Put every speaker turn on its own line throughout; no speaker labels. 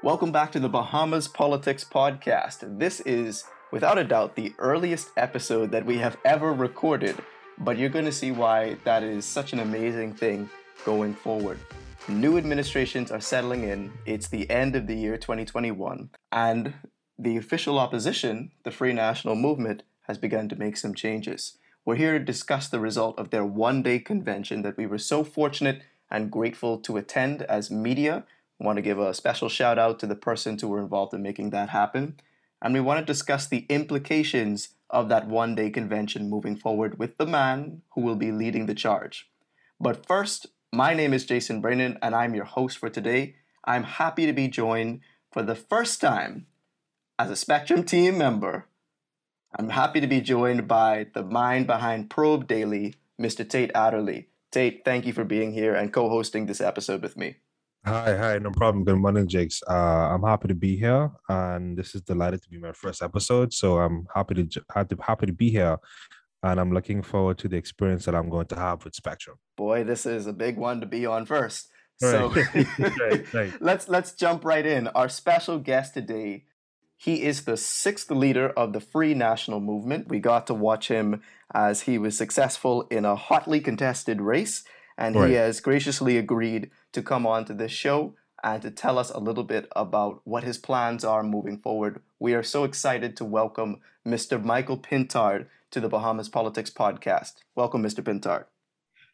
Welcome back to the Bahamas Politics Podcast. This is, without a doubt, the earliest episode that we have ever recorded, but you're going to see why that is such an amazing thing going forward. New administrations are settling in. It's the end of the year 2021, and the official opposition, the Free National Movement, has begun to make some changes. We're here to discuss the result of their one day convention that we were so fortunate and grateful to attend as media I want to give a special shout out to the persons who were involved in making that happen. And we want to discuss the implications of that one day convention moving forward with the man who will be leading the charge. But first, my name is Jason Brennan, and I'm your host for today. I'm happy to be joined for the first time as a Spectrum team member. I'm happy to be joined by the mind behind Probe Daily, Mr. Tate Adderley. Tate, thank you for being here and co hosting this episode with me.
Hi, hi, no problem. Good morning, Jakes. Uh, I'm happy to be here, and this is delighted to be my first episode. So I'm happy to happy to, happy to be here, and I'm looking forward to the experience that I'm going to have with Spectrum.
Boy, this is a big one to be on first. So right, right. let's let's jump right in. Our special guest today, he is the sixth leader of the Free National Movement. We got to watch him as he was successful in a hotly contested race and he has graciously agreed to come on to this show and to tell us a little bit about what his plans are moving forward. We are so excited to welcome Mr. Michael Pintard to the Bahamas Politics Podcast. Welcome, Mr. Pintard.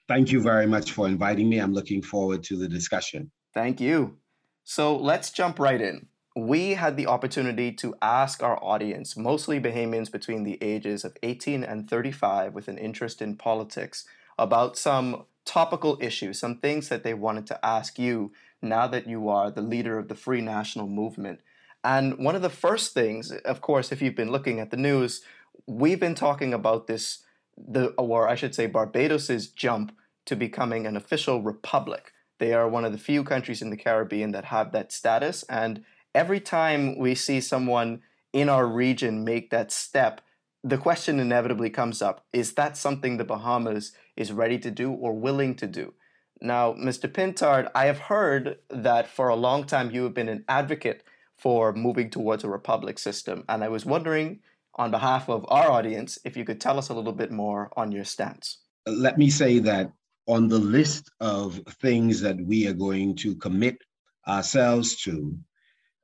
Thank you very much for inviting me. I'm looking forward to the discussion.
Thank you. So let's jump right in. We had the opportunity to ask our audience, mostly Bahamians between the ages of 18 and 35 with an interest in politics, about some topical issues, some things that they wanted to ask you now that you are the leader of the Free National Movement. And one of the first things, of course, if you've been looking at the news, we've been talking about this, the or I should say Barbados's jump to becoming an official republic. They are one of the few countries in the Caribbean that have that status. And every time we see someone in our region make that step, the question inevitably comes up is that something the Bahamas is ready to do or willing to do? Now, Mr. Pintard, I have heard that for a long time you have been an advocate for moving towards a republic system. And I was wondering, on behalf of our audience, if you could tell us a little bit more on your stance.
Let me say that on the list of things that we are going to commit ourselves to,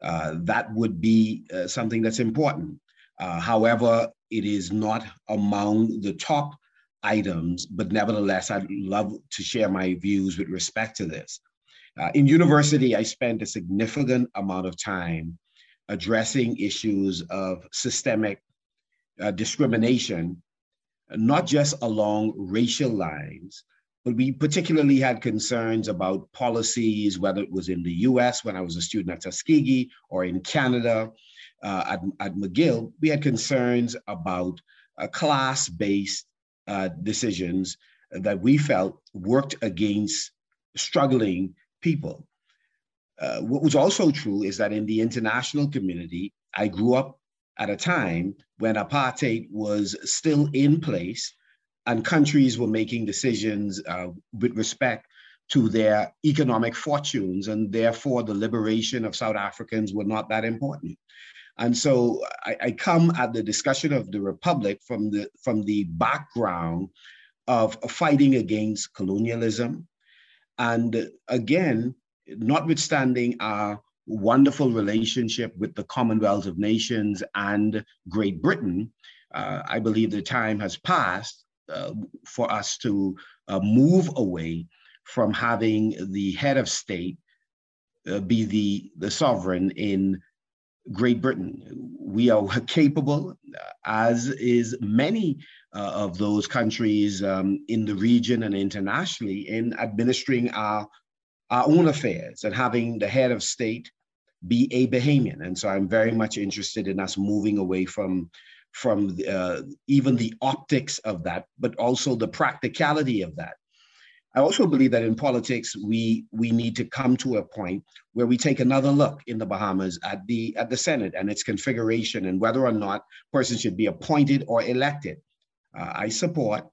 uh, that would be uh, something that's important. Uh, however, it is not among the top items, but nevertheless, I'd love to share my views with respect to this. Uh, in university, I spent a significant amount of time addressing issues of systemic uh, discrimination, not just along racial lines, but we particularly had concerns about policies, whether it was in the US when I was a student at Tuskegee or in Canada uh, at, at McGill, we had concerns about class based uh, decisions that we felt worked against struggling people. Uh, what was also true is that in the international community, I grew up at a time when apartheid was still in place and countries were making decisions uh, with respect to their economic fortunes, and therefore the liberation of South Africans were not that important. And so I, I, come at the discussion of the Republic from the, from the background of fighting against colonialism. And again, notwithstanding our wonderful relationship with the Commonwealth of Nations and Great Britain, uh, I believe the time has passed uh, for us to uh, move away from having the head of state uh, be the, the sovereign in Great Britain. We are capable, as is many uh, of those countries um, in the region and internationally, in administering our, our own affairs and having the head of state be a Bahamian. And so I'm very much interested in us moving away from, from uh, even the optics of that, but also the practicality of that. I also believe that in politics, we we need to come to a point where we take another look in the Bahamas at the at the Senate and its configuration and whether or not persons should be appointed or elected. Uh, I support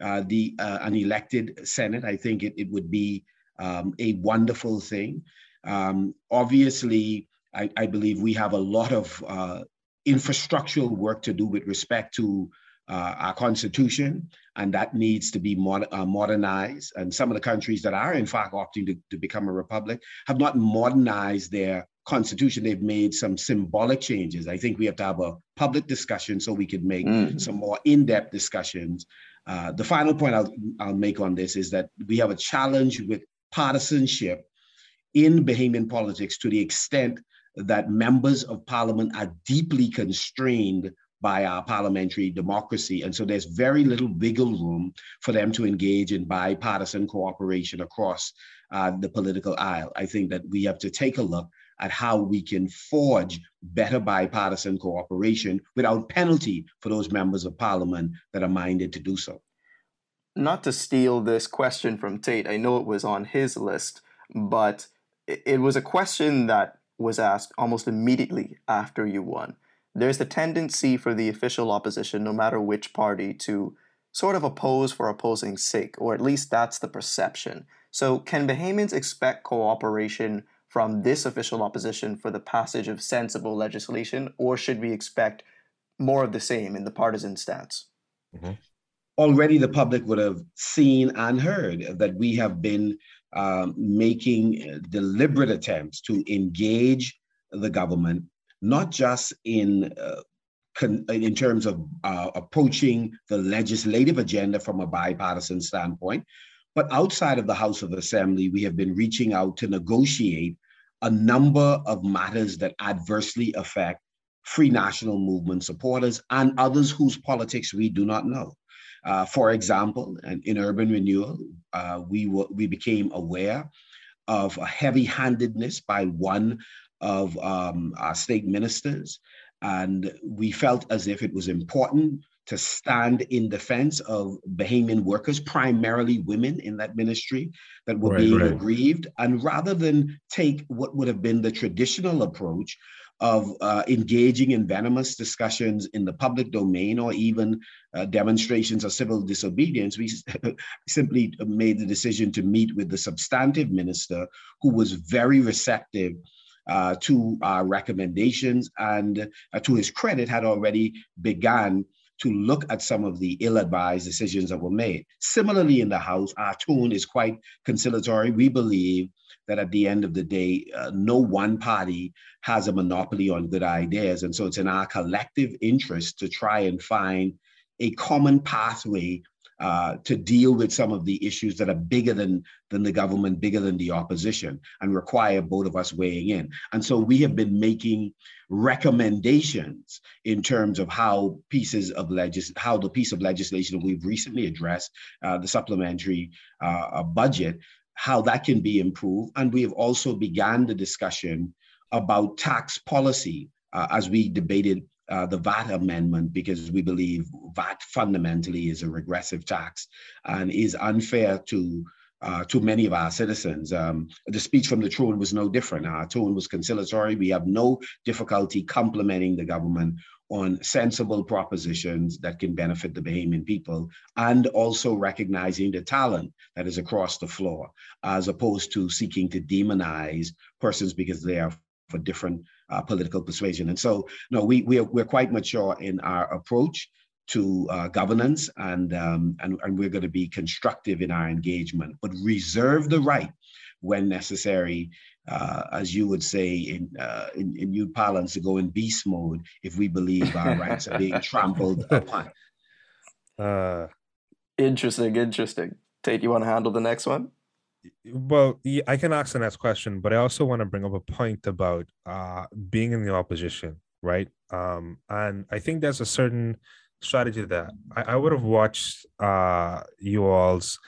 uh, the uh, an elected Senate. I think it, it would be um, a wonderful thing. Um, obviously, I, I believe we have a lot of uh, infrastructural work to do with respect to uh, our constitution, and that needs to be mod- uh, modernized. And some of the countries that are, in fact, opting to, to become a republic have not modernized their constitution. They've made some symbolic changes. I think we have to have a public discussion so we can make mm. some more in depth discussions. Uh, the final point I'll, I'll make on this is that we have a challenge with partisanship in Bahamian politics to the extent that members of parliament are deeply constrained by our parliamentary democracy. And so there's very little wiggle room for them to engage in bipartisan cooperation across uh, the political aisle. I think that we have to take a look at how we can forge better bipartisan cooperation without penalty for those members of parliament that are minded to do so.
Not to steal this question from Tate, I know it was on his list, but it was a question that was asked almost immediately after you won there's the tendency for the official opposition, no matter which party, to sort of oppose for opposing's sake, or at least that's the perception. So, can Bahamians expect cooperation from this official opposition for the passage of sensible legislation, or should we expect more of the same in the partisan stance?
Mm-hmm. Already, the public would have seen and heard that we have been um, making deliberate attempts to engage the government not just in uh, in terms of uh, approaching the legislative agenda from a bipartisan standpoint, but outside of the House of Assembly, we have been reaching out to negotiate a number of matters that adversely affect free national movement supporters and others whose politics we do not know. Uh, for example, in urban renewal, uh, we, w- we became aware of a heavy handedness by one of um, our state ministers. And we felt as if it was important to stand in defense of Bahamian workers, primarily women in that ministry that were right, being right. aggrieved. And rather than take what would have been the traditional approach of uh, engaging in venomous discussions in the public domain or even uh, demonstrations of civil disobedience, we simply made the decision to meet with the substantive minister who was very receptive uh, to our recommendations and uh, to his credit had already begun to look at some of the ill-advised decisions that were made. Similarly, in the House, our tone is quite conciliatory. We believe that at the end of the day, uh, no one party has a monopoly on good ideas. And so it's in our collective interest to try and find a common pathway uh, to deal with some of the issues that are bigger than, than the government, bigger than the opposition, and require both of us weighing in. And so we have been making recommendations in terms of how pieces of legis- how the piece of legislation we've recently addressed, uh, the supplementary uh, budget, how that can be improved. And we have also began the discussion about tax policy uh, as we debated uh, the VAT amendment because we believe VAT fundamentally is a regressive tax and is unfair to uh, to many of our citizens. Um, the speech from the throne was no different. Our tone was conciliatory. We have no difficulty complimenting the government on sensible propositions that can benefit the Bahamian people and also recognizing the talent that is across the floor, as opposed to seeking to demonize persons because they are for different uh, political persuasion. And so, no, we, we're, we're quite mature in our approach to uh, governance and, um, and, and we're going to be constructive in our engagement, but reserve the right when necessary, uh, as you would say in, uh, in, in new parlance, to go in beast mode if we believe our rights are being trampled upon.
Uh, interesting, interesting. Tate, you want to handle the next one?
Well i can ask the next question but i also want to bring up a point about uh being in the opposition right? Um and i think there's a certain strategy that. I, I would have watched uh you all's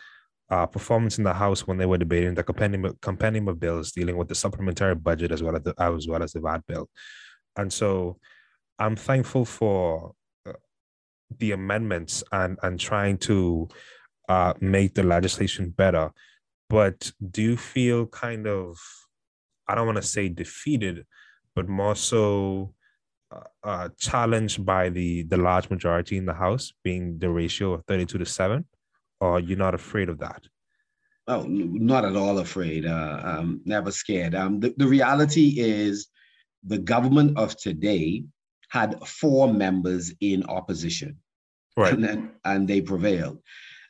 uh, performance in the House when they were debating the compendium, compendium of bills dealing with the supplementary budget as well as the as well as the VAT bill, and so I'm thankful for uh, the amendments and and trying to uh, make the legislation better but do you feel kind of i don't want to say defeated but more so uh, uh, challenged by the the large majority in the house being the ratio of 32 to 7 or you're not afraid of that
oh not at all afraid uh, um, never scared um, the, the reality is the government of today had four members in opposition,
Right.
and, and they prevailed.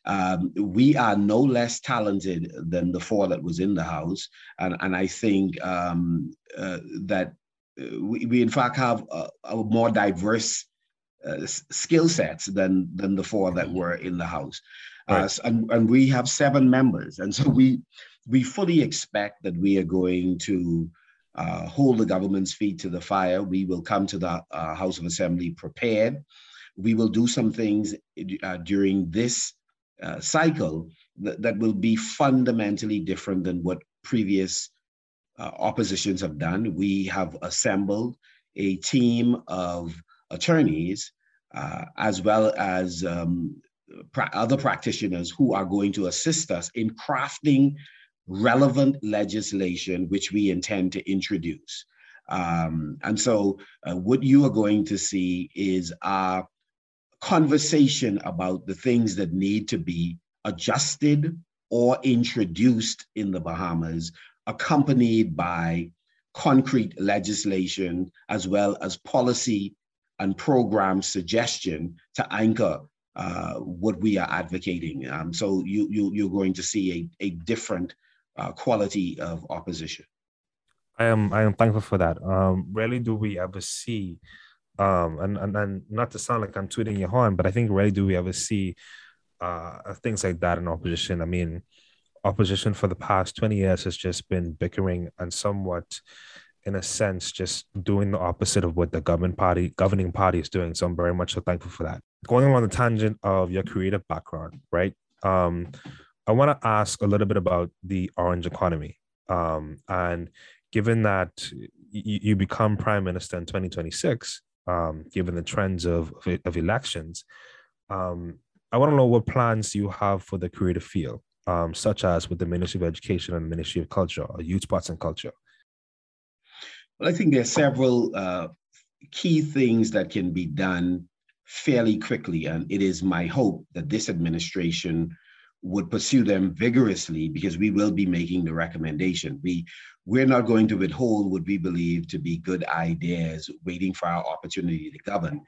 Um, we are no less talented than the four that was in the House, and and I think um, uh, that uh, we, we in fact have a, a more diverse uh, skill sets than than the four that were in the House, uh,
Right.
s- and and we have seven members, and so we we fully expect that we are going to. Uh, hold the government's feet to the fire. We will come to the uh, House of Assembly prepared. We will do some things uh, during this uh, cycle that, that will be fundamentally different than what previous uh, oppositions have done. We have assembled a team of attorneys uh, as well as um, pra- other practitioners who are going to assist us in crafting relevant legislation which we intend to introduce. Um, and so, uh, what you are going to see is our conversation about the things that need to be adjusted or introduced in the Bahamas, accompanied by concrete legislation as well as policy and program suggestion to anchor uh, what we are advocating. Um, so you, you, you're going to see a, a different uh, quality of opposition.
I am I am thankful for that. Um, rarely do we ever see, um, and, and and not to sound like I'm tweeting your horn, but I think rarely do we ever see uh things like that in opposition. I mean, opposition for the past 20 years has just been bickering and somewhat in a sense just doing the opposite of what the government party governing party is doing. So I'm very much so thankful for that. Going on the tangent of your creative background, right? Um, I want to ask a little bit about the orange economy. Um, and given that you, you become prime minister in 2026, um, given the trends of, of elections, um, I want to know what plans you have for the creative field, um, such as with the Ministry of Education and the Ministry of Culture or Youth Sports and Culture.
Well, I think there are several uh, key things that can be done fairly quickly. And it is my hope that this administration would pursue them vigorously because we will be making the recommendation. We, we're not going to withhold what we believe to be good ideas, waiting for our opportunity to govern.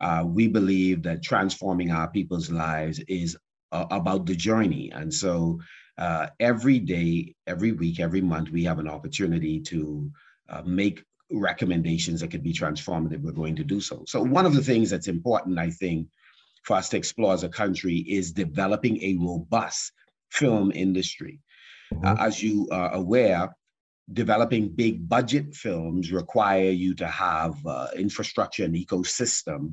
Uh, we believe that transforming our people's lives is uh, about the journey. And so uh, every day, every week, every month, we have an opportunity to uh, make recommendations that could be transformative. We're going to do so. So, one of the things that's important, I think, for us to explore as a country is developing a robust film industry.
Mm-hmm.
Uh, as you are aware, developing big budget films require you to have uh, infrastructure and ecosystem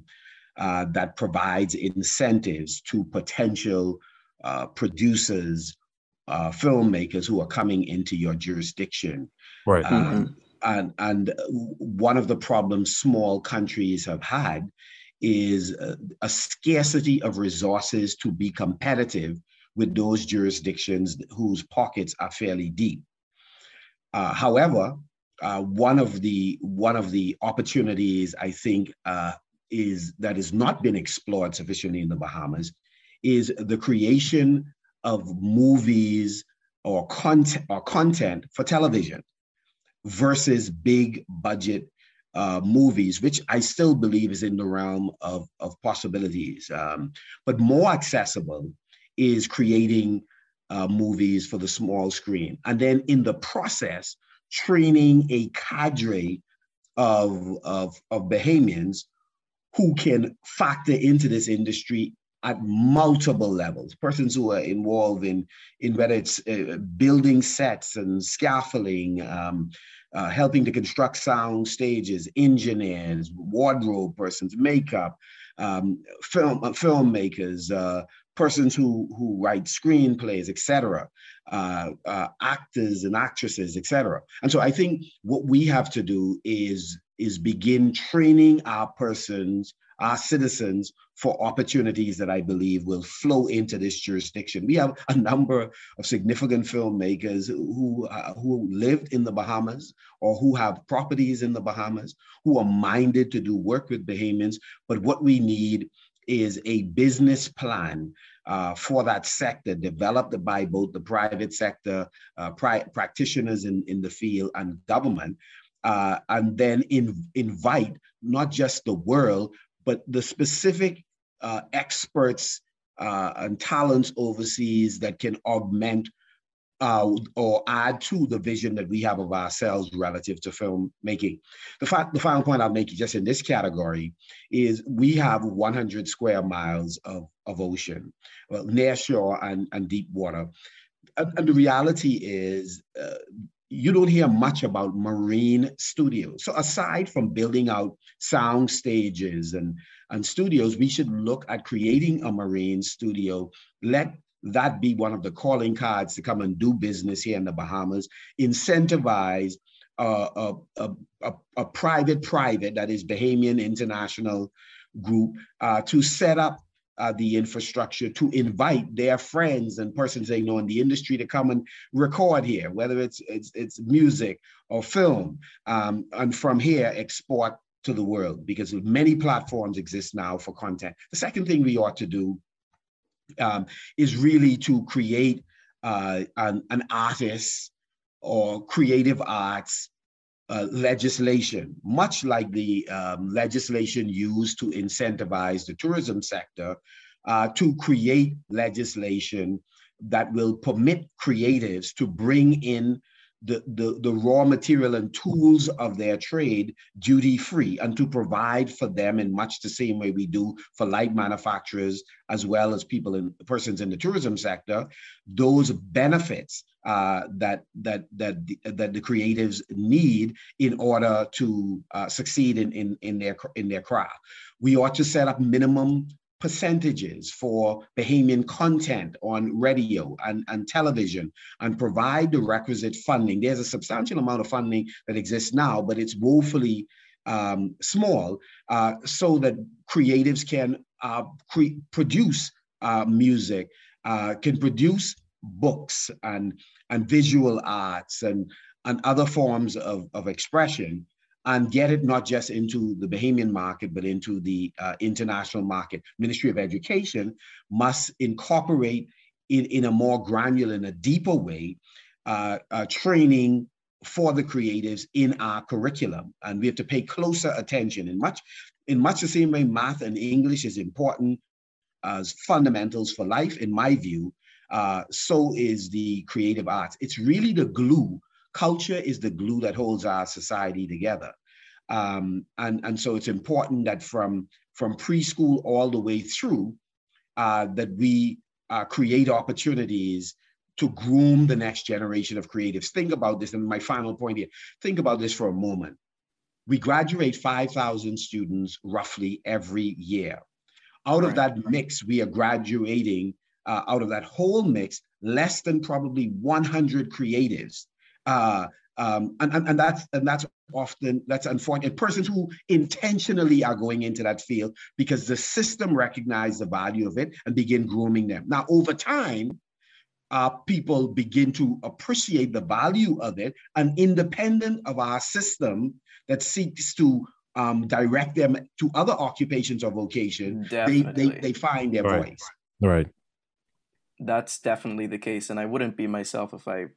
uh, that provides incentives to potential uh, producers, uh, filmmakers who are coming into your jurisdiction.
Right.
Uh,
Mhm.
and, and one of the problems small countries have had is a, a scarcity of resources to be competitive with those jurisdictions whose pockets are fairly deep. Uh, however, uh, one of the one of the opportunities I think uh, is that has not been explored sufficiently in the Bahamas is the creation of movies or content or content for television versus big budget uh, movies, which I still believe is in the realm of, of possibilities. Um, but more accessible is creating uh, movies for the small screen. And then in the process, training a cadre of, of, of Bahamians who can factor into this industry at multiple levels. Persons who are involved in, in whether it's uh, building sets and scaffolding, um, uh, helping to construct sound stages, engineers, wardrobe persons, makeup, um, film uh, filmmakers, uh, persons who who write screenplays, etc., uh, uh, actors and actresses, etc. And so I think what we have to do is is begin training our persons, our citizens, for opportunities that I believe will flow into this jurisdiction. We have a number of significant filmmakers who uh, who lived in the Bahamas or who have properties in the Bahamas who are minded to do work with Bahamians. But what we need is a business plan uh, for that sector developed by both the private sector, uh, pri- practitioners in, in the field, and government uh, and then in, invite not just the world, but the specific uh, experts uh, and talents overseas that can augment uh, or add to the vision that we have of ourselves relative to filmmaking. The, the final point I'll make just in this category is we have 100 square miles of, of ocean, well, near shore and, and deep water. And, and the reality is, uh, you don't hear much about marine studios. So aside from building out sound stages and, and studios, we should look at creating a marine studio. Let that be one of the calling cards to come and do business here in the Bahamas. Incentivize a, a, a, a, private private, that is Bahamian International Group, uh, to set up uh, the infrastructure to invite their friends and persons they know in the industry to come and record here, whether it's it's, it's music or film, um, and from here export to the world because many platforms exist now for content. The second thing we ought to do um, is really to create uh, an, an artist or creative arts uh, legislation, much like the um, legislation used to incentivize the tourism sector, uh, to create legislation that will permit creatives to bring in the, the, the raw material and tools of their trade duty free and to provide for them in much the same way we do for light manufacturers as well as people in persons in the tourism sector. Those benefits uh, that that that the, that the creatives need in order to uh, succeed in, in in their in their craft we ought to set up minimum percentages for Bahamian content on radio and, and television and provide the requisite funding. There's a substantial amount of funding that exists now, but it's woefully um, small uh, so that creatives can uh, cre- produce uh, music, uh, can produce books and, and visual arts and, and other forms of, of expression and get it not just into the Bahamian market, but into the uh, international market. Ministry of Education must incorporate in, in a more granular and a deeper way uh, uh, training for the creatives in our curriculum. And we have to pay closer attention in much, in much the same way math and English is important as fundamentals for life, in my view, uh, so is the creative arts. It's really the glue culture is the glue that holds our society together. Um, and, and so it's important that from, from preschool all the way through, uh, that we uh, create opportunities to groom the next generation of creatives. Think about this, and my final point here, think about this for a moment. We graduate 5,000 students roughly every year. Out of that mix, we are graduating, uh, out of that whole mix, less than probably 100 creatives. Uh, um, and, and, and that's and that's often that's unfortunate. Persons who intentionally are going into that field because the system recognizes the value of it and begin grooming them. Now over time uh, people begin to appreciate the value of it. And independent of our system that seeks to um, direct them to other occupations or vocation they, they, they find their
right.
voice.
Right
that's definitely the case and i wouldn't be myself if i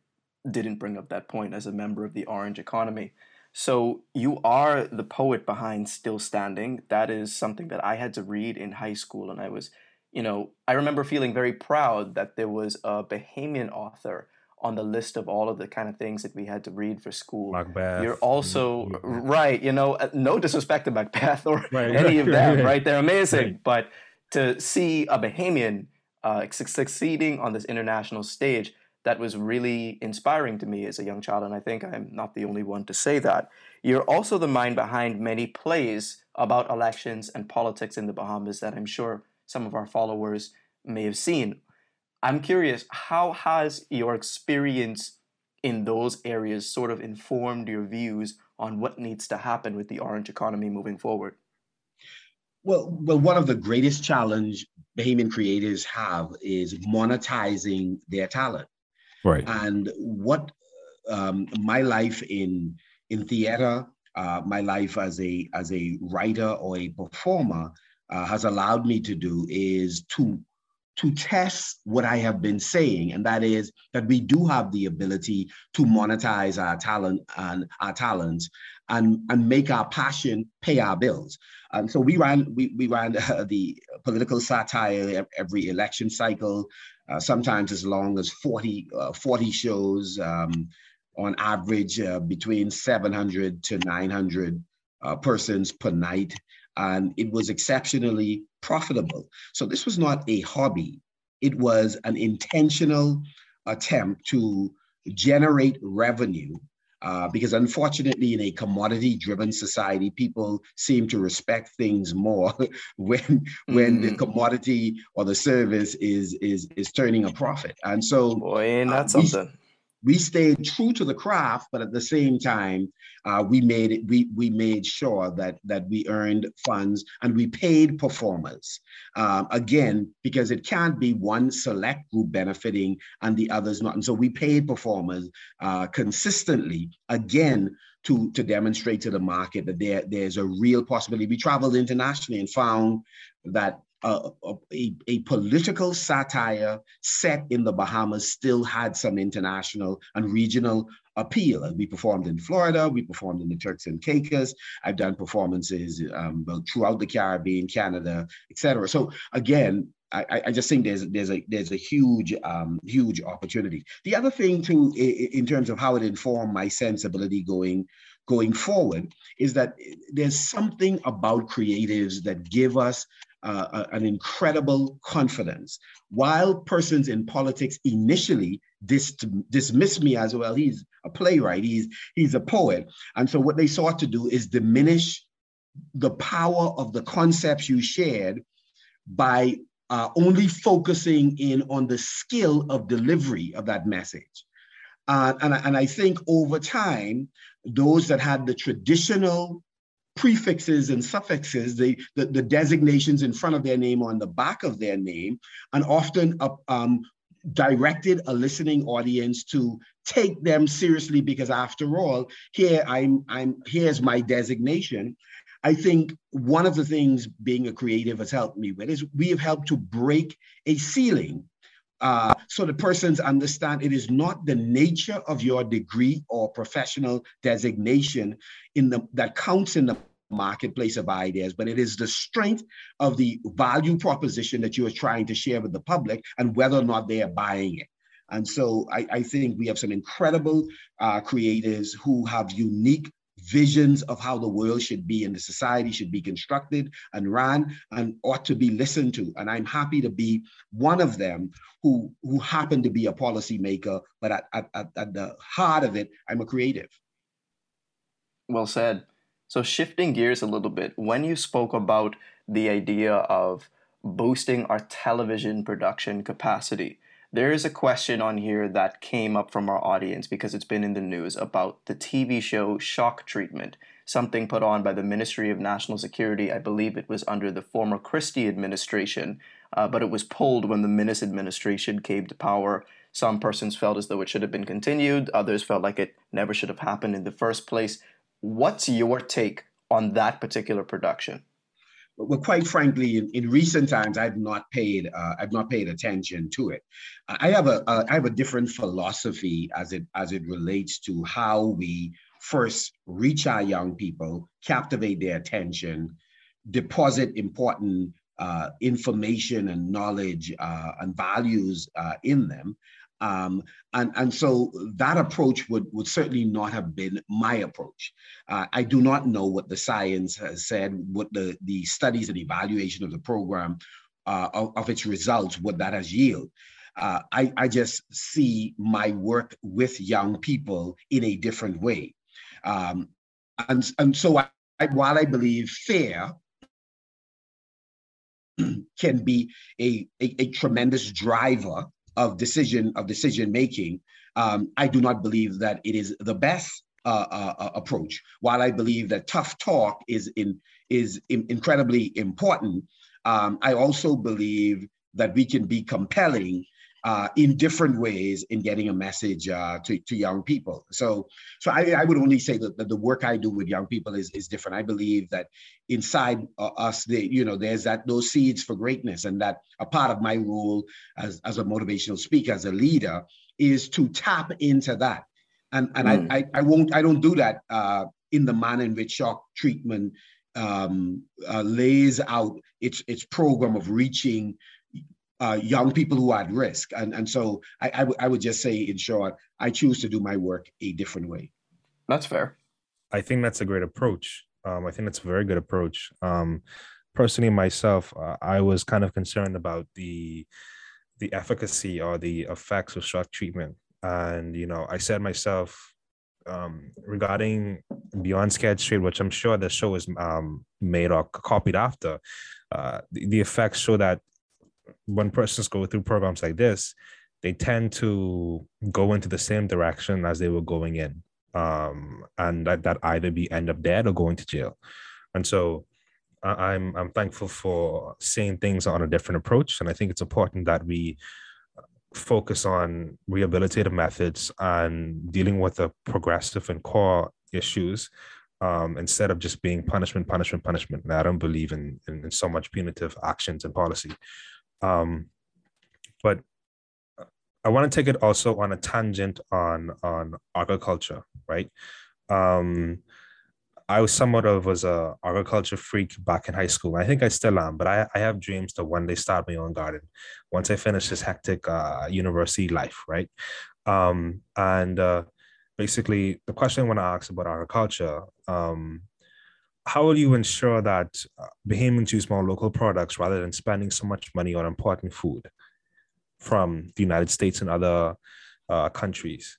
didn't bring up that point as a member of the orange economy. So you are the poet behind Still Standing. That is something that I had to read in high school, and I was, you know, I remember feeling very proud that there was a Bahamian author on the list of all of the kind of things that we had to read for school.
Macbeth.
You're also mm-hmm. right, you know, uh, no disrespect to Macbeth or
right.
any of them, right? They're amazing, right. but to see a Bahamian uh, succeeding on this international stage that was really inspiring to me as a young child, and I think I'm not the only one to say that. You're also the mind behind many plays about elections and politics in the Bahamas that I'm sure some of our followers may have seen. I'm curious, how has your experience in those areas sort of informed your views on what needs to happen with the orange economy moving forward?
Well, well, one of the greatest challenge Bahamian creators have is monetizing their talent.
Right.
And what um, my life in in theater, uh, my life as a as a writer or a performer uh, has allowed me to do is to to test what I have been saying, and that is that we do have the ability to monetize our talent and our talents and, and make our passion pay our bills. And so we ran we, we ran uh, the political satire every election cycle, uh, sometimes as long as 40, uh, 40 shows, um, on average uh, between 700 to 900 uh, persons per night. And it was exceptionally profitable. So this was not a hobby. It was an intentional attempt to generate revenue uh, because unfortunately in a commodity driven society people seem to respect things more when when mm. the commodity or the service is is is turning a profit and so
boy ain't that uh, something
we stayed true to the craft, but at the same time, uh, we made it. We we made sure that that we earned funds and we paid performers. Um, again, because it can't be one select group benefiting and the others not. And so we paid performers uh, consistently. Again, to to demonstrate to the market that there there's a real possibility. We traveled internationally and found that a, a, a, political satire set in the Bahamas still had some international and regional appeal. And we performed in Florida, we performed in the Turks and Caicos. I've done performances um, throughout the Caribbean, Canada, etc. So again, I, I, just think there's there's a there's a huge um, huge opportunity. The other thing too, in terms of how it informed my sensibility going going forward, is that there's something about creatives that give us uh, an incredible confidence. While persons in politics initially dis- dismiss me as well, he's a playwright, he's, he's a poet. And so what they sought to do is diminish the power of the concepts you shared by uh, only focusing in on the skill of delivery of that message. Uh, and, and I think over time, those that had the traditional prefixes and suffixes, the, the, the, designations in front of their name or on the back of their name, and often um, directed a listening audience to take them seriously because after all, here I'm, I'm here's my designation. I think one of the things being a creative has helped me with is we have helped to break a ceiling uh, so the persons understand it is not the nature of your degree or professional designation in the that counts in the marketplace of ideas, but it is the strength of the value proposition that you are trying to share with the public and whether or not they are buying it. And so I, I think we have some incredible uh, creators who have unique visions of how the world should be and the society should be constructed and ran and ought to be listened to. And I'm happy to be one of them who, who happen to be a policymaker, but at, at, at the heart of it, I'm a creative.
Well said. So, shifting gears a little bit, when you spoke about the idea of boosting our television production capacity, there is a question on here that came up from our audience because it's been in the news about the TV show Shock Treatment, something put on by the Ministry of National Security. I believe it was under the former Christie administration, uh, but it was pulled when the Minnis administration came to power. Some persons felt as though it should have been continued, others felt like it never should have happened in the first place. What's your take on that particular production?
Well, quite frankly, in, in recent times, I've not paid uh, I've not paid attention to it. I have a, I have a different philosophy as it as it relates to how we first reach our young people, captivate their attention, deposit important uh, information and knowledge uh, and values uh, in them, um, and, and so that approach would, would certainly not have been my approach. Uh, I do not know what the science has said, what the, the studies and evaluation of the program, uh, of, of, its results, what that has yielded. Uh, I, I just see my work with young people in a different way. Um, and, and so I, I, while I believe fair can be a, a, a tremendous driver of decision of decision making, um, I do not believe that it is the best uh, uh, uh, approach. While I believe that tough talk is in is in, incredibly important, um, I also believe that we can be compelling uh, in different ways in getting a message uh, to, to young people. So, so I, I would only say that, that, the work I do with young people is, is different. I believe that inside uh, us, the, you know, there's that those seeds for greatness, and that a part of my role as, as a motivational speaker, as a leader, is to tap into that. And, and mm. I, I, I won't I don't do that uh, in the manner in which shock treatment um, uh, lays out its its program of reaching uh, young people who are at risk. And, and so I, I, w- I would just say, in short, I choose to do my work a different way.
That's fair.
I think that's a great approach. Um, I think that's a very good approach. Um, personally, myself, uh, I was kind of concerned about the the efficacy or the effects of shock treatment, and you know, I said myself um, regarding Beyond Scared Straight, which I'm sure the show is um, made or copied after. Uh, the, the effects show that when persons go through programs like this, they tend to go into the same direction as they were going in, um, and that, that either be end up dead or going to jail. And so, I'm I'm thankful for seeing things on a different approach, and I think it's important that we focus on rehabilitative methods and dealing with the progressive and core issues um, instead of just being punishment, punishment, punishment. And I don't believe in, in, in so much punitive actions and policy. Um, but I want to take it also on a tangent on on agriculture, right? Um, I was somewhat of was a agriculture freak back in high school. I think I still am, but I, I have dreams to one day start my own garden once I finish this hectic uh, university life, right? Um, and uh, basically, the question I want to ask about agriculture um, how will you ensure that uh, Bahamians use more local products rather than spending so much money on importing food from the United States and other uh, countries?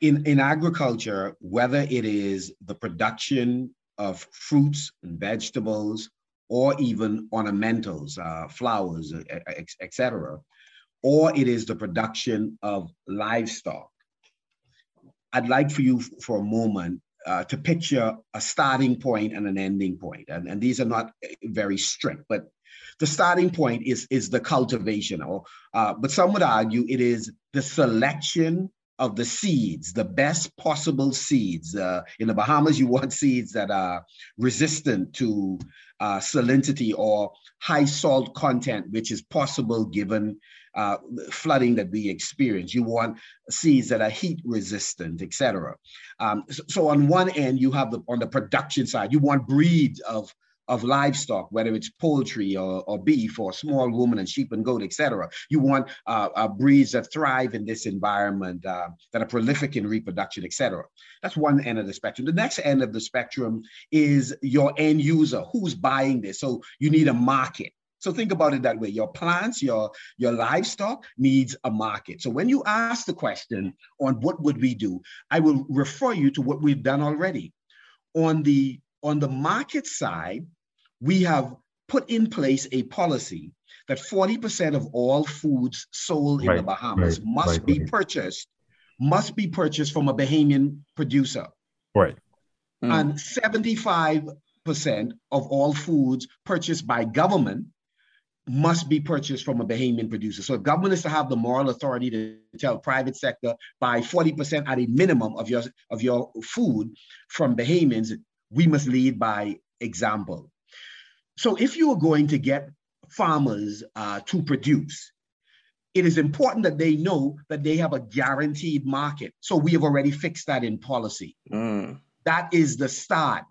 In, in agriculture, whether it is the production of fruits and vegetables or even ornamentals, uh, flowers, etc., or it is the production of livestock. I'd like for you for a moment uh, to picture a starting point and an ending point. And, and these are not very strict, but the starting point is, is the cultivation, or, uh, but some would argue it is the selection of the seeds, the best possible seeds. Uh, in the Bahamas, you want seeds that are resistant to uh, salinity or high salt content, which is possible given uh, flooding that we experience. You want seeds that are heat resistant, etc. Um, so, so, on one end, you have the on the production side, you want breeds of of livestock, whether it's poultry or, or beef or small ruminant, and sheep and goat, etc. You want uh, uh, breeds that thrive in this environment, uh, that are prolific in reproduction, etc. That's one end of the spectrum. The next end of the spectrum is your end user, who's buying this. So you need a market. So think about it that way. Your plants, your, your livestock needs a market. So when you ask the question on what would we do, I will refer you to what we've done already. On the, on the market side, we have put in place a policy that 40% of all foods sold in right, the Bahamas right, must right, be purchased, must be purchased from a Bahamian producer.
Right.
Mm. And 75% of all foods purchased by government must be purchased from a Bahamian producer. So if government is to have the moral authority to tell private sector buy 40% at a minimum of your of your food from Bahamians, we must lead by example. So if you are going to get farmers uh, to produce, it is important that they know that they have a guaranteed market. So we have already fixed that in policy. Mm. That is the start.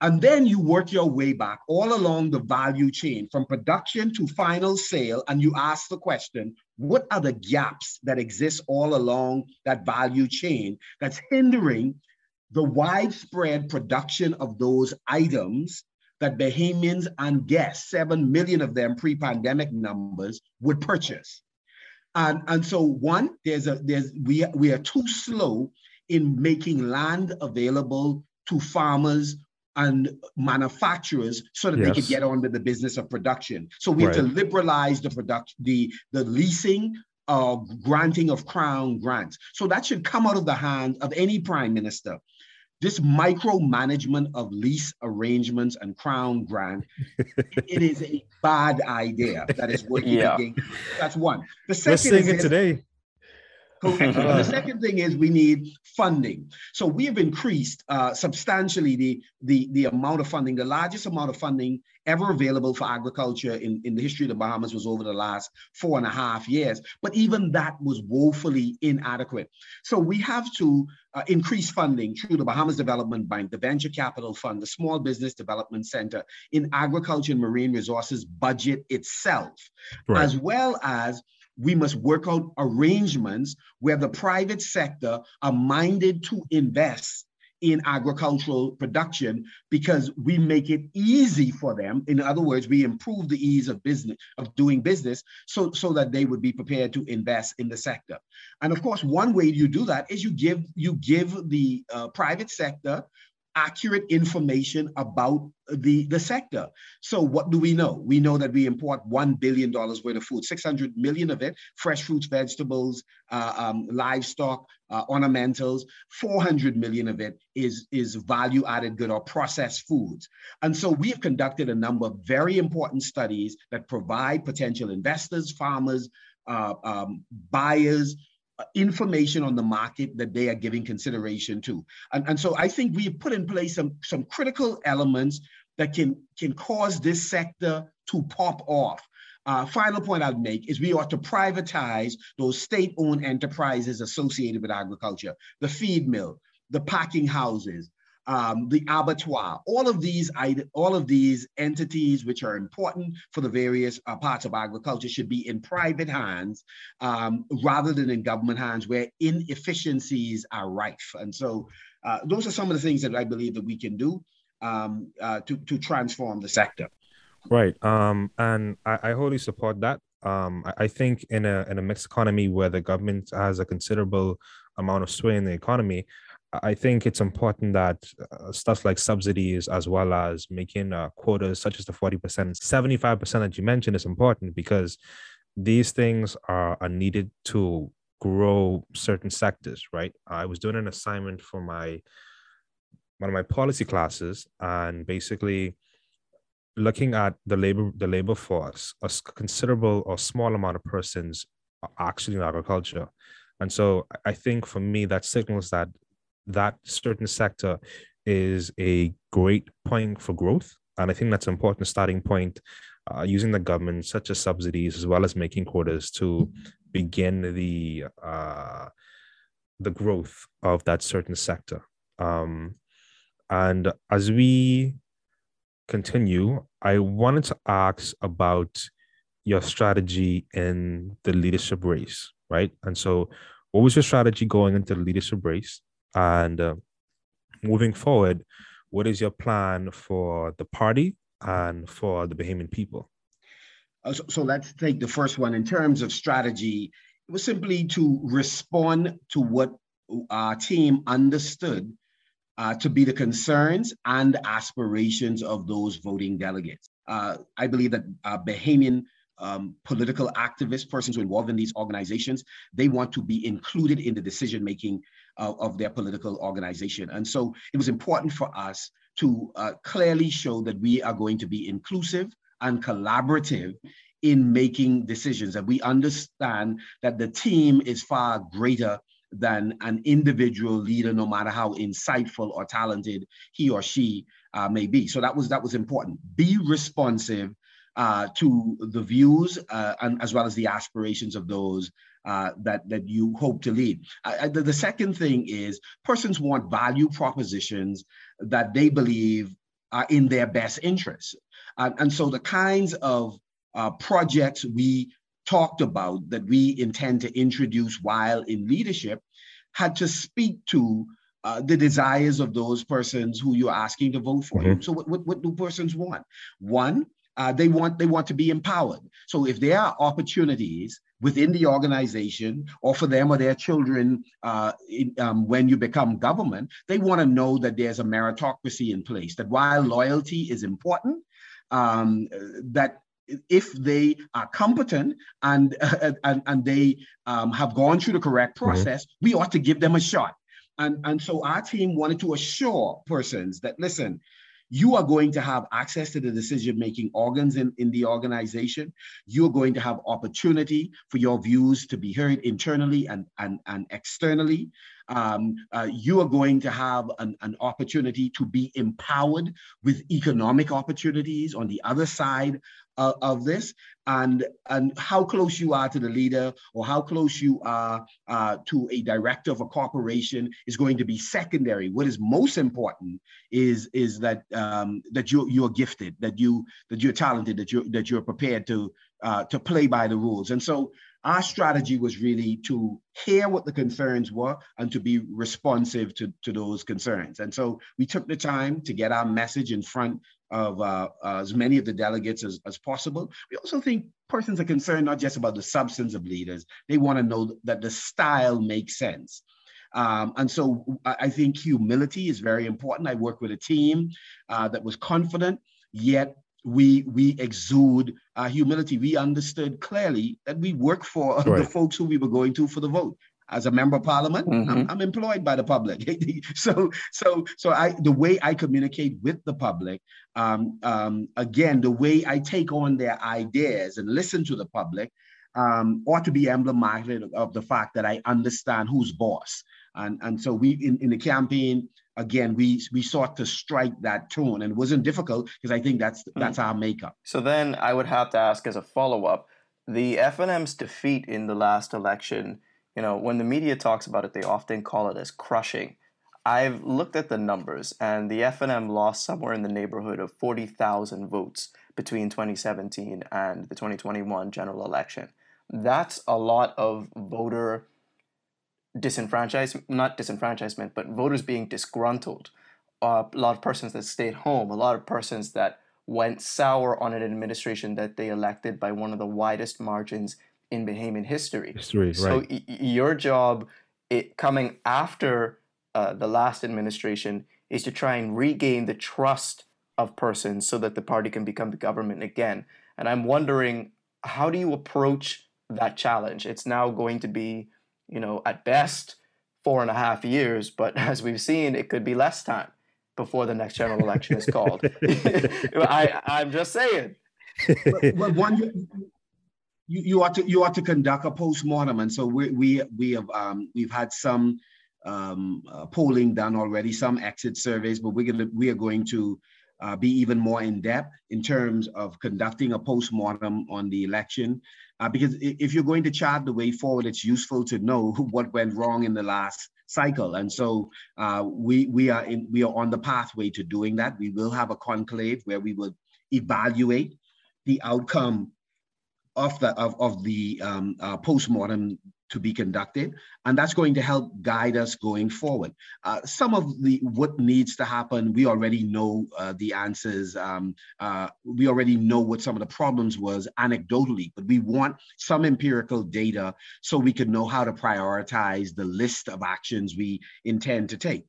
And then you work your way back all along the value chain from production to final sale. And you ask the question what are the gaps that exist all along that value chain that's hindering the widespread production of those items that Bahamians and guests, 7 million of them pre pandemic numbers, would purchase? And, and so, one, there's a, there's, we, we are too slow in making land available to farmers and manufacturers so that yes. they could get on with the business of production. So we right. have to liberalize the production, the, the leasing, uh, granting of crown grants. So that should come out of the hands of any prime minister. this micromanagement of lease arrangements and crown grant, it is a bad idea that is working yeah. against. That's one.
The 2nd We're it today.
the second thing is we need funding. So we have increased uh, substantially the, the, the amount of funding. The largest amount of funding ever available for agriculture in, in the history of the Bahamas was over the last four and a half years. But even that was woefully inadequate. So we have to uh, increase funding through the Bahamas Development Bank, the Venture Capital Fund, the Small Business Development Center, in agriculture and marine resources budget itself, right. as well as we must work out arrangements where the private sector are minded to invest in agricultural production because we make it easy for them. In other words we improve the ease of business of doing business so so that they would be prepared to invest in the sector. And of course one way you do that is you give you give the uh, private sector accurate information about the, the sector. So what do we know? We know that we import $1 billion worth of food, 600 million of it, fresh fruits, vegetables, uh, um, livestock, uh, ornamentals, 400 million of it is, is value added good or processed foods. And so we have conducted a number of very important studies that provide potential investors, farmers, uh, um, buyers, information on the market that they are giving consideration to. And, and so I think we've put in place some, some critical elements that can, can cause this sector to pop off. Uh, final point I'd make is we ought to privatize those state-owned enterprises associated with agriculture, the feed mill, the packing houses, um, the abattoir, all of these all of these entities which are important for the various uh, parts of agriculture should be in private hands um, rather than in government hands where inefficiencies are rife. And so uh, those are some of the things that I believe that we can do um, uh, to, to transform the sector.
Right. Um, and I, I wholly support that. Um, I, I think in a in a mixed economy where the government has a considerable amount of sway in the economy, I think it's important that uh, stuff like subsidies, as well as making uh, quotas such as the 40%, 75% that you mentioned is important because these things are, are needed to grow certain sectors, right? I was doing an assignment for my one of my policy classes and basically looking at the labor the labor force, a considerable or small amount of persons are actually in agriculture. And so I think for me that signals that that certain sector is a great point for growth. And I think that's an important starting point uh, using the government, such as subsidies, as well as making quotas to begin the uh, the growth of that certain sector. Um, and as we continue, I wanted to ask about your strategy in the leadership race, right? And so, what was your strategy going into the leadership race? And uh, moving forward, what is your plan for the party and for the Bahamian people?
Uh, so, so, let's take the first one. In terms of strategy, it was simply to respond to what our team understood uh, to be the concerns and aspirations of those voting delegates. Uh, I believe that uh, Bahamian um, political activists, persons involved in these organizations, they want to be included in the decision making of, their political organization. And so it was important for us to uh, clearly show that we are going to be inclusive and collaborative in making decisions. And we understand that the team is far greater than an individual leader, no matter how insightful or talented he or she uh, may be. So that was that was important. Be responsive uh, to the views uh, and as well as the aspirations of those uh, that that you hope to lead. The, the, second thing is persons want value propositions that they believe are in their best interest, and so the kinds of uh, projects we talked about that we intend to introduce while in leadership had to speak to uh, the desires of those persons who you're asking to vote for. Mm-hmm. So what, what, what do persons want? One, uh, they want they want to be empowered. So if there are opportunities within the organization or for them or their children uh, in, um, when you become government, they want to know that there's a meritocracy in place. That while loyalty is important, um, that if they are competent and uh, and, and they um, have gone through the correct process, mm-hmm. we ought to give them a shot. and, and so our team wanted to assure persons that, listen, you are going to have access to the decision making organs in, in the organization. You're going to have opportunity for your views to be heard internally and, and, and externally. Um, uh, you are going to have an, an opportunity to be empowered with economic opportunities on the other side uh, of this and and how close you are to the leader or how close you are uh, to a director of a corporation is going to be secondary what is most important is is that um, that you you're gifted that you that you're talented that you that you're prepared to uh, to play by the rules and so our strategy was really to hear what the concerns were and to be responsive to, to those concerns. And so we took the time to get our message in front of uh, uh, as many of the delegates as, as possible. We also think persons are concerned not just about the substance of leaders, they want to know that the style makes sense. Um, and so I think humility is very important. I worked with a team uh, that was confident, yet we we exude uh, humility. We understood clearly that we work for right. the folks who we were going to for the vote. As a member of parliament, mm-hmm. I'm, I'm, employed by the public. so so so I the way I communicate with the public, um, um, again, the way I take on their ideas and listen to the public, um, ought to be emblematic of the fact that I understand who's boss. And, and so we in, in the campaign, again, we we sought to strike that tone, and it wasn't difficult because I think that's hmm. that's our makeup.
So then I would have to ask as a follow up, the FNM's defeat in the last election. You know, when the media talks about it, they often call it as crushing. I've looked at the numbers, and the FNM lost somewhere in the neighborhood of 40,000 votes between 2017 and the 2021 general election. That's a lot of voter disenfranchisement, not disenfranchisement, but voters being disgruntled. Uh, a lot of persons that stayed home, a lot of persons that went sour on an administration that they elected by one of the widest margins in Bahamian history.
History,
so
right.
y- your job, it coming after uh, the last administration, is to try and regain the trust of persons so that the party can become the government again. And I'm wondering, how do you approach that challenge? It's now going to be you know, at best four and a half years, but as we've seen, it could be less time before the next general election is called. I, I'm just saying.
Well, one, you, you ought to you ought to conduct a post-mortem, and so we we we have um, we've had some um, uh, polling done already, some exit surveys, but we're gonna we are going to uh, be even more in depth in terms of conducting a post-mortem on the election uh, because if you're going to chart the way forward, it's useful to know what went wrong in the last cycle. And so uh, we we are in we are on the pathway to doing that. We will have a conclave where we will evaluate the outcome of the of, of the um, uh, postmortem to be conducted, and that's going to help guide us going forward. Uh, some of the what needs to happen, we already know uh, the answers. Um, uh, we already know what some of the problems was anecdotally, but we want some empirical data so we can know how to prioritize the list of actions we intend to take.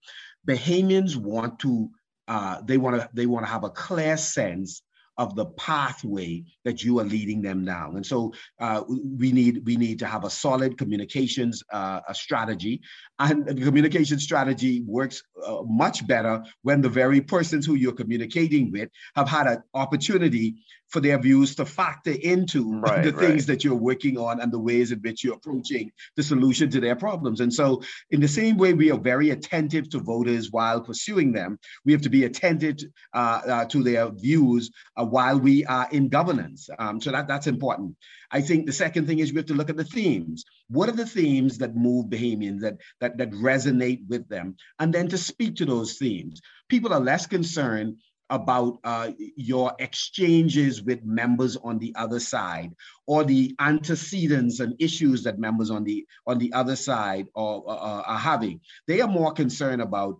Bahamians want to uh, they want to they want to have a clear sense of the pathway that you are leading them down. And so uh, we need we need to have a solid communications uh, a strategy, and the communication strategy works uh, much better when the very persons who you're communicating with have had an opportunity for their views to factor into right, the right. things that you're working on and the ways in which you're approaching the solution to their problems. And so, in the same way, we are very attentive to voters while pursuing them. We have to be attentive uh, uh, to their views uh, while we are in governance. Um, so that that's important. I think the second thing is we have to look at the themes. What are the themes that move Bahamians that that that resonate with them, and then to speak to those themes. People are less concerned about uh, your exchanges with members on the other side or the antecedents and issues that members on the on the other side are, uh, are having they are more concerned about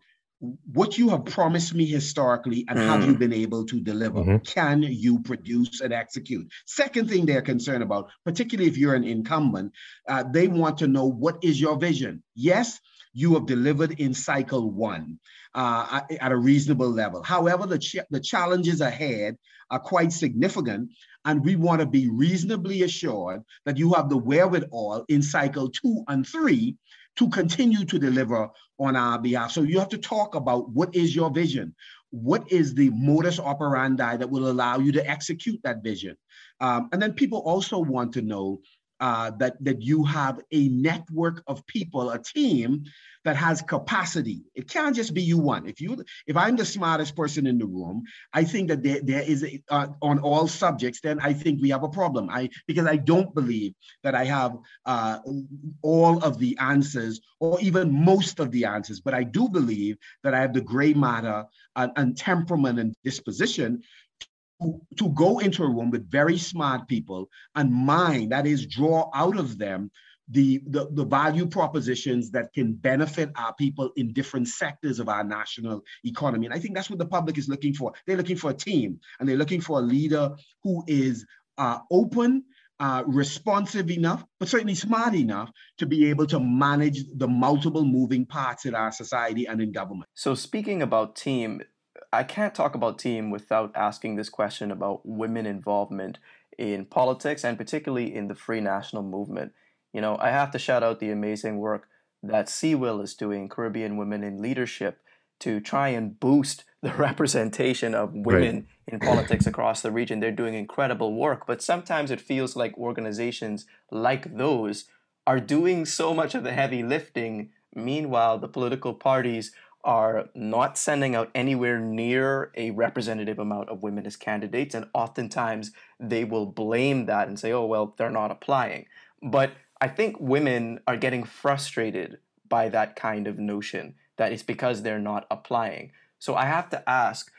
what you have promised me historically and mm. have you mm. been able to deliver mm-hmm. can you produce and execute second thing they're concerned about particularly if you're an incumbent uh, they want to know what is your vision yes you have delivered in cycle one uh, at a reasonable level. However, the, ch- the challenges ahead are quite significant. And we want to be reasonably assured that you have the wherewithal in cycle two and three to continue to deliver on our behalf. So you have to talk about what is your vision? What is the modus operandi that will allow you to execute that vision? Um, and then people also want to know uh, that that you have a network of people, a team that has capacity. It can't just be you one. If you, if I'm the smartest person in the room, I think that there, there is a, uh, on all subjects. Then I think we have a problem. I because I don't believe that I have uh, all of the answers or even most of the answers. But I do believe that I have the gray matter and, and temperament and disposition to, go into a room with very smart people and mine, that is, draw out of them the, the, the, value propositions that can benefit our people in different sectors of our national economy. And I think that's what the public is looking for. They're looking for a team and they're looking for a leader who is uh, open, uh, responsive enough, but certainly smart enough to be able to manage the multiple moving parts in our society and in government.
So, speaking about team, I can't talk about team without asking this question about women involvement in politics and particularly in the Free National Movement. You know, I have to shout out the amazing work that CWIL is doing, Caribbean Women in Leadership, to try and boost the representation of women right. in politics across the region. They're doing incredible work, but sometimes it feels like organizations like those are doing so much of the heavy lifting. Meanwhile, the political parties are not sending out anywhere near a representative amount of women as candidates. And oftentimes they will blame that and say, oh, well, they're not applying. But I think women are getting frustrated by that kind of notion that it's because they're not applying. So I have to ask,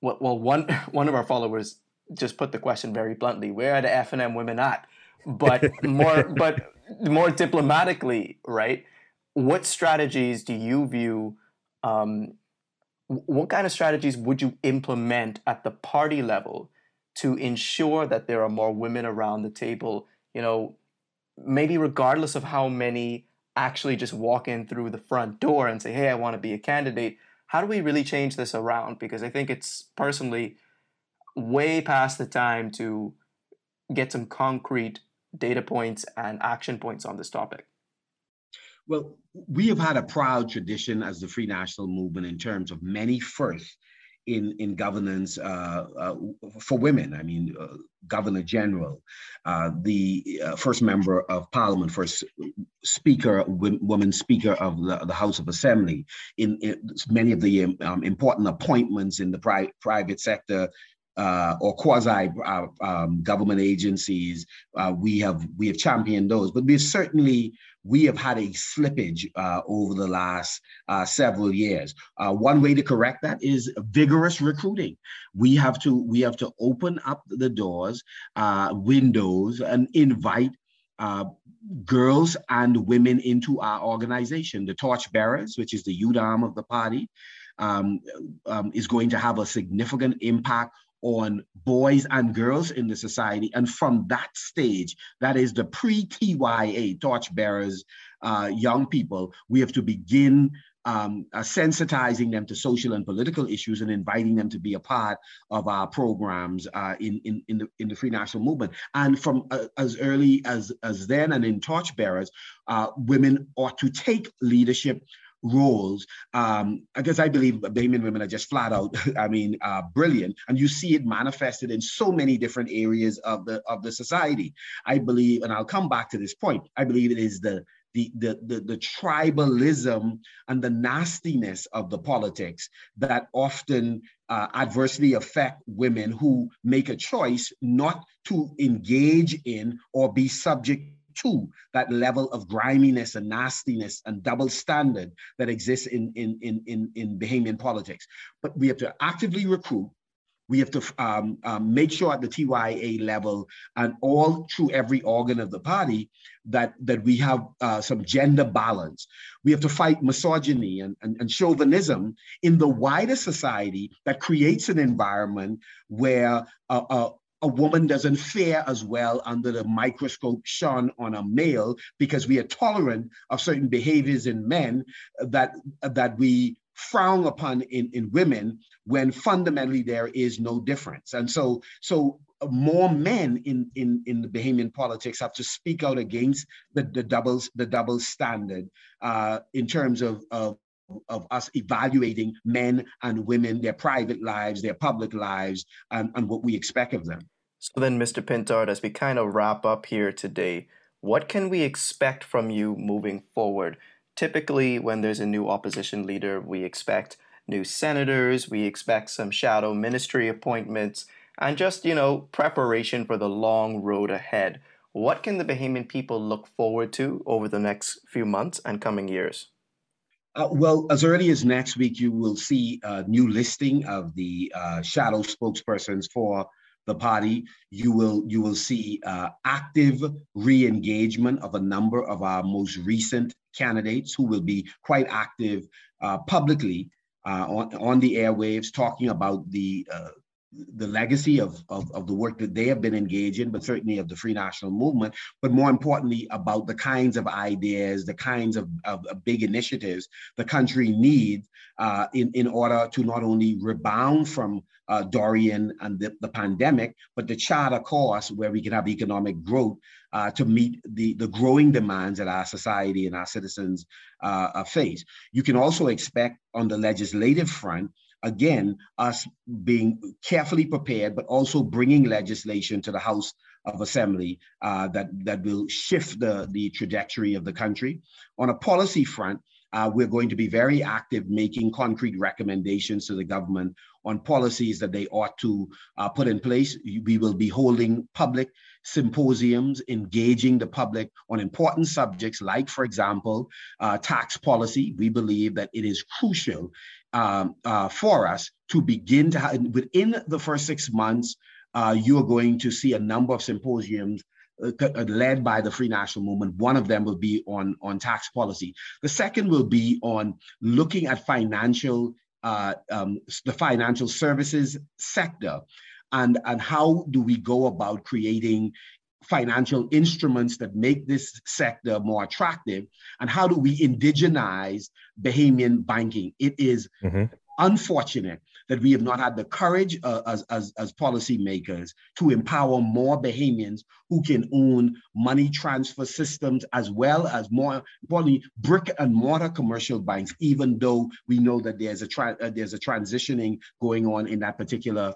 well, one, one of our followers just put the question very bluntly, where are the FNM women at? But more, but more diplomatically, right? What strategies do you view um, what kind of strategies would you implement at the party level to ensure that there are more women around the table? You know, maybe regardless of how many actually just walk in through the front door and say, hey, I want to be a candidate. How do we really change this around? Because I think it's personally way past the time to get some concrete data points and action points on this topic.
Well, we have had a proud tradition as the Free National Movement in terms of many firsts in, in governance uh, uh, for women. I mean, uh, Governor General, uh, the uh, first member of Parliament, first speaker, woman speaker of the, the House of Assembly, in, in many of the um, important appointments in the pri- private sector, uh, or quasi uh, um, government agencies. Uh, we have we have championed those, but we certainly we have had a slippage uh, over the last uh, several years. Uh, one way to correct that is vigorous recruiting. We have to we have to open up the doors, windows, and invite uh, girls and women into our organization. The torchbearers, which is the youth arm of the party, um, um, is going to have a significant impact on boys and girls in the society. And from that stage, that is the pre TYA, torchbearers, uh, young people, we have to begin um, uh, sensitizing them to social and political issues and inviting them to be a part of our programs uh, in, in, in, the, in the Free National Movement. And from uh, as early as, as then and in torchbearers, uh, women ought to take leadership roles. Um, because I believe Bahamian women are just flat out, I mean, uh, brilliant, and you see it manifested in so many different areas of the of the society. I believe, and I'll come back to this point. I believe it is the the, the, the, the, tribalism and the nastiness of the politics that often uh, adversely affect women who make a choice not to engage in or be subject to that level of griminess and nastiness and double standard that exists in, in, in, in, in Bahamian politics. But we have to actively recruit. We have to um, um, make sure at the TYA level and all through every organ of the party that, that we have uh, some gender balance. We have to fight misogyny and, and, and chauvinism in the wider society that creates an environment where uh, uh, a woman doesn't fare as well under the microscope shone on a male because we are tolerant of certain behaviors in men that that we frown upon in, in women when fundamentally there is no difference. And so, so more men in, in, in the Bahamian politics have to speak out against the, the doubles the double standard uh, in terms of, of of us evaluating men and women, their private lives, their public lives, and, and what we expect of them.
So then, Mr. Pintard, as we kind of wrap up here today, what can we expect from you moving forward? Typically, when there's a new opposition leader, we expect new senators, we expect some shadow ministry appointments, and just, you know, preparation for the long road ahead. What can the Bahamian people look forward to over the next few months and coming years?
Uh, well, as early as next week, you will see a new listing of the uh, shadow spokespersons for the party. You will you will see uh, active re-engagement of a number of our most recent candidates who will be quite active uh, publicly uh, on, on the airwaves, talking about the uh, the legacy of, of, of, the work that they have been engaged in, but certainly of the Free National Movement, but more importantly, about the kinds of ideas, the kinds of, of, of big initiatives the country needs uh, in, in order to not only rebound from uh, Dorian and the, the pandemic, but to chart a course where we can have economic growth uh, to meet the, the growing demands that our society and our citizens uh, face. You can also expect on the legislative front again, us being carefully prepared, but also bringing legislation to the House of Assembly uh, that, that will shift the, the trajectory of the country. On a policy front, uh, we're going to be very active making concrete recommendations to the government on policies that they ought to uh, put in place. We will be holding public symposiums, engaging the public on important subjects like, for example, uh, tax policy. We believe that it is crucial um, uh, for us to begin to have, within the first six months, uh, you are going to see a number of symposiums uh, uh, led by the Free National Movement. One of them will be on, on tax policy. The second will be on looking at financial, uh, um, the financial services sector and, and how do we go about creating financial instruments that make this sector more attractive and how do we indigenize bahamian banking it is mm-hmm. unfortunate that we have not had the courage uh, as, as, as policymakers to empower more Bahamians who can own money transfer systems as well as more importantly brick and mortar commercial banks, even though we know that there's a tra- uh, there's a transitioning going on in that particular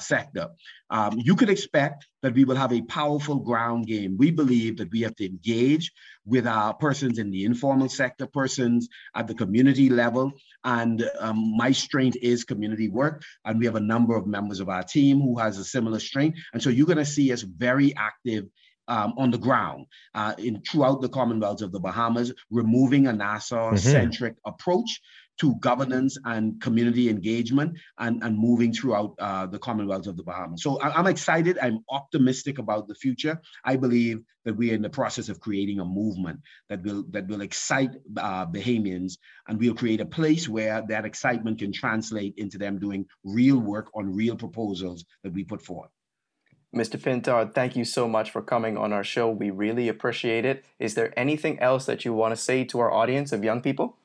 sector. Um, you could expect that we will have a powerful ground game. We believe that we have to engage with our persons in the informal sector, persons at the community level. And um, my strength is community work. And we have a number of members of our team who has a similar strength. And so you're going to see us very active um, on the ground uh, in throughout the Commonwealth of the Bahamas, removing a Nassau-centric mm-hmm. approach to governance and community engagement and, and moving throughout uh, the Commonwealth of the Bahamas. So I, am excited. I'm optimistic about the future. I believe that we are in the process of creating a movement that will that will excite uh, Bahamians and we'll create a place where that excitement can translate into them doing real work on real proposals that we put forward.
Mr. Pintard, thank you so much for coming on our show. We really appreciate it. Is there anything else that you want to say to our audience of young people?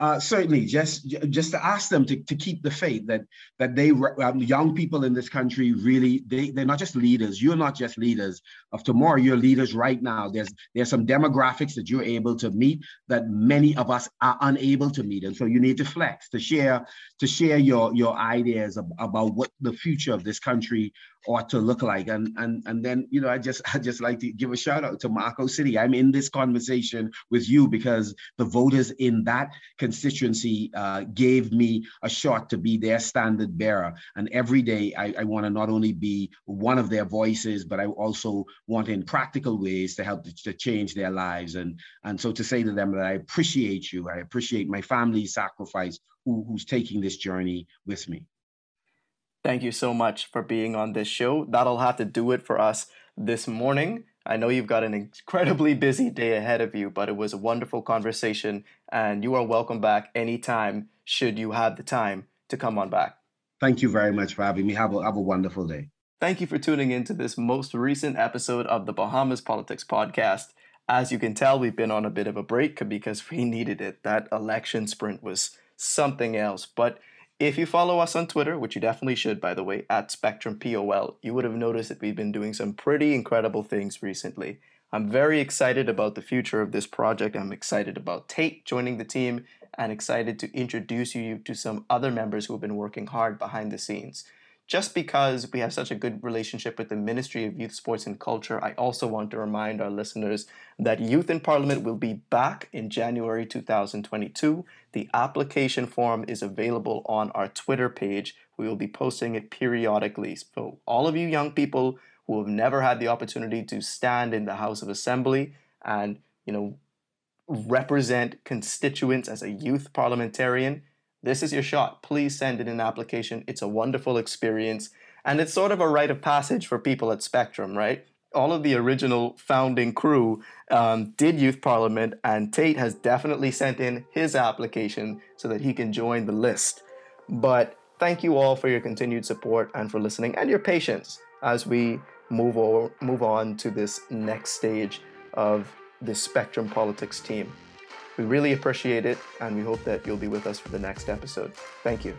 Uh, certainly just just to ask them to, to keep the faith that that they um, young people in this country really they, they're not just leaders. You're not just leaders of tomorrow. You're leaders right now. There's there's some demographics that you're able to meet that many of us are unable to meet. And so you need to flex to share to share your your ideas about what the future of this country ought to look like. And and and then you know, I just I just like to give a shout out to Marco City. I'm in this conversation with you because the voters in that constituency uh, gave me a shot to be their standard bearer. And every day I, I want to not only be one of their voices, but I also want in practical ways to help to, to change their lives. And and so to say to them that I appreciate you, I appreciate my family's sacrifice who, who's taking this journey with me.
Thank you so much for being on this show. That'll have to do it for us this morning. I know you've got an incredibly busy day ahead of you, but it was a wonderful conversation, and you are welcome back anytime should you have the time to come on back.
Thank you very much for having me. Have a, have a wonderful day.
Thank you for tuning in to this most recent episode of the Bahamas Politics Podcast. As you can tell, we've been on a bit of a break because we needed it. That election sprint was something else. But if you follow us on Twitter, which you definitely should, by the way, at Spectrum POL, you would have noticed that we've been doing some pretty incredible things recently. I'm very excited about the future of this project. I'm excited about Tate joining the team and excited to introduce you to some other members who have been working hard behind the scenes. Just because we have such a good relationship with the Ministry of Youth, Sports and Culture, I also want to remind our listeners that Youth in Parliament will be back in January 2022. The application form is available on our Twitter page. We will be posting it periodically. So, all of you young people who have never had the opportunity to stand in the House of Assembly and, you know, represent constituents as a youth parliamentarian, this is your shot. Please send in an application. It's a wonderful experience. And it's sort of a rite of passage for people at Spectrum, right? All of the original founding crew um, did youth parliament, and Tate has definitely sent in his application so that he can join the list. But thank you all for your continued support and for listening and your patience as we move, over, move on to this next stage of the Spectrum Politics team. We really appreciate it, and we hope that you'll be with us for the next episode. Thank you.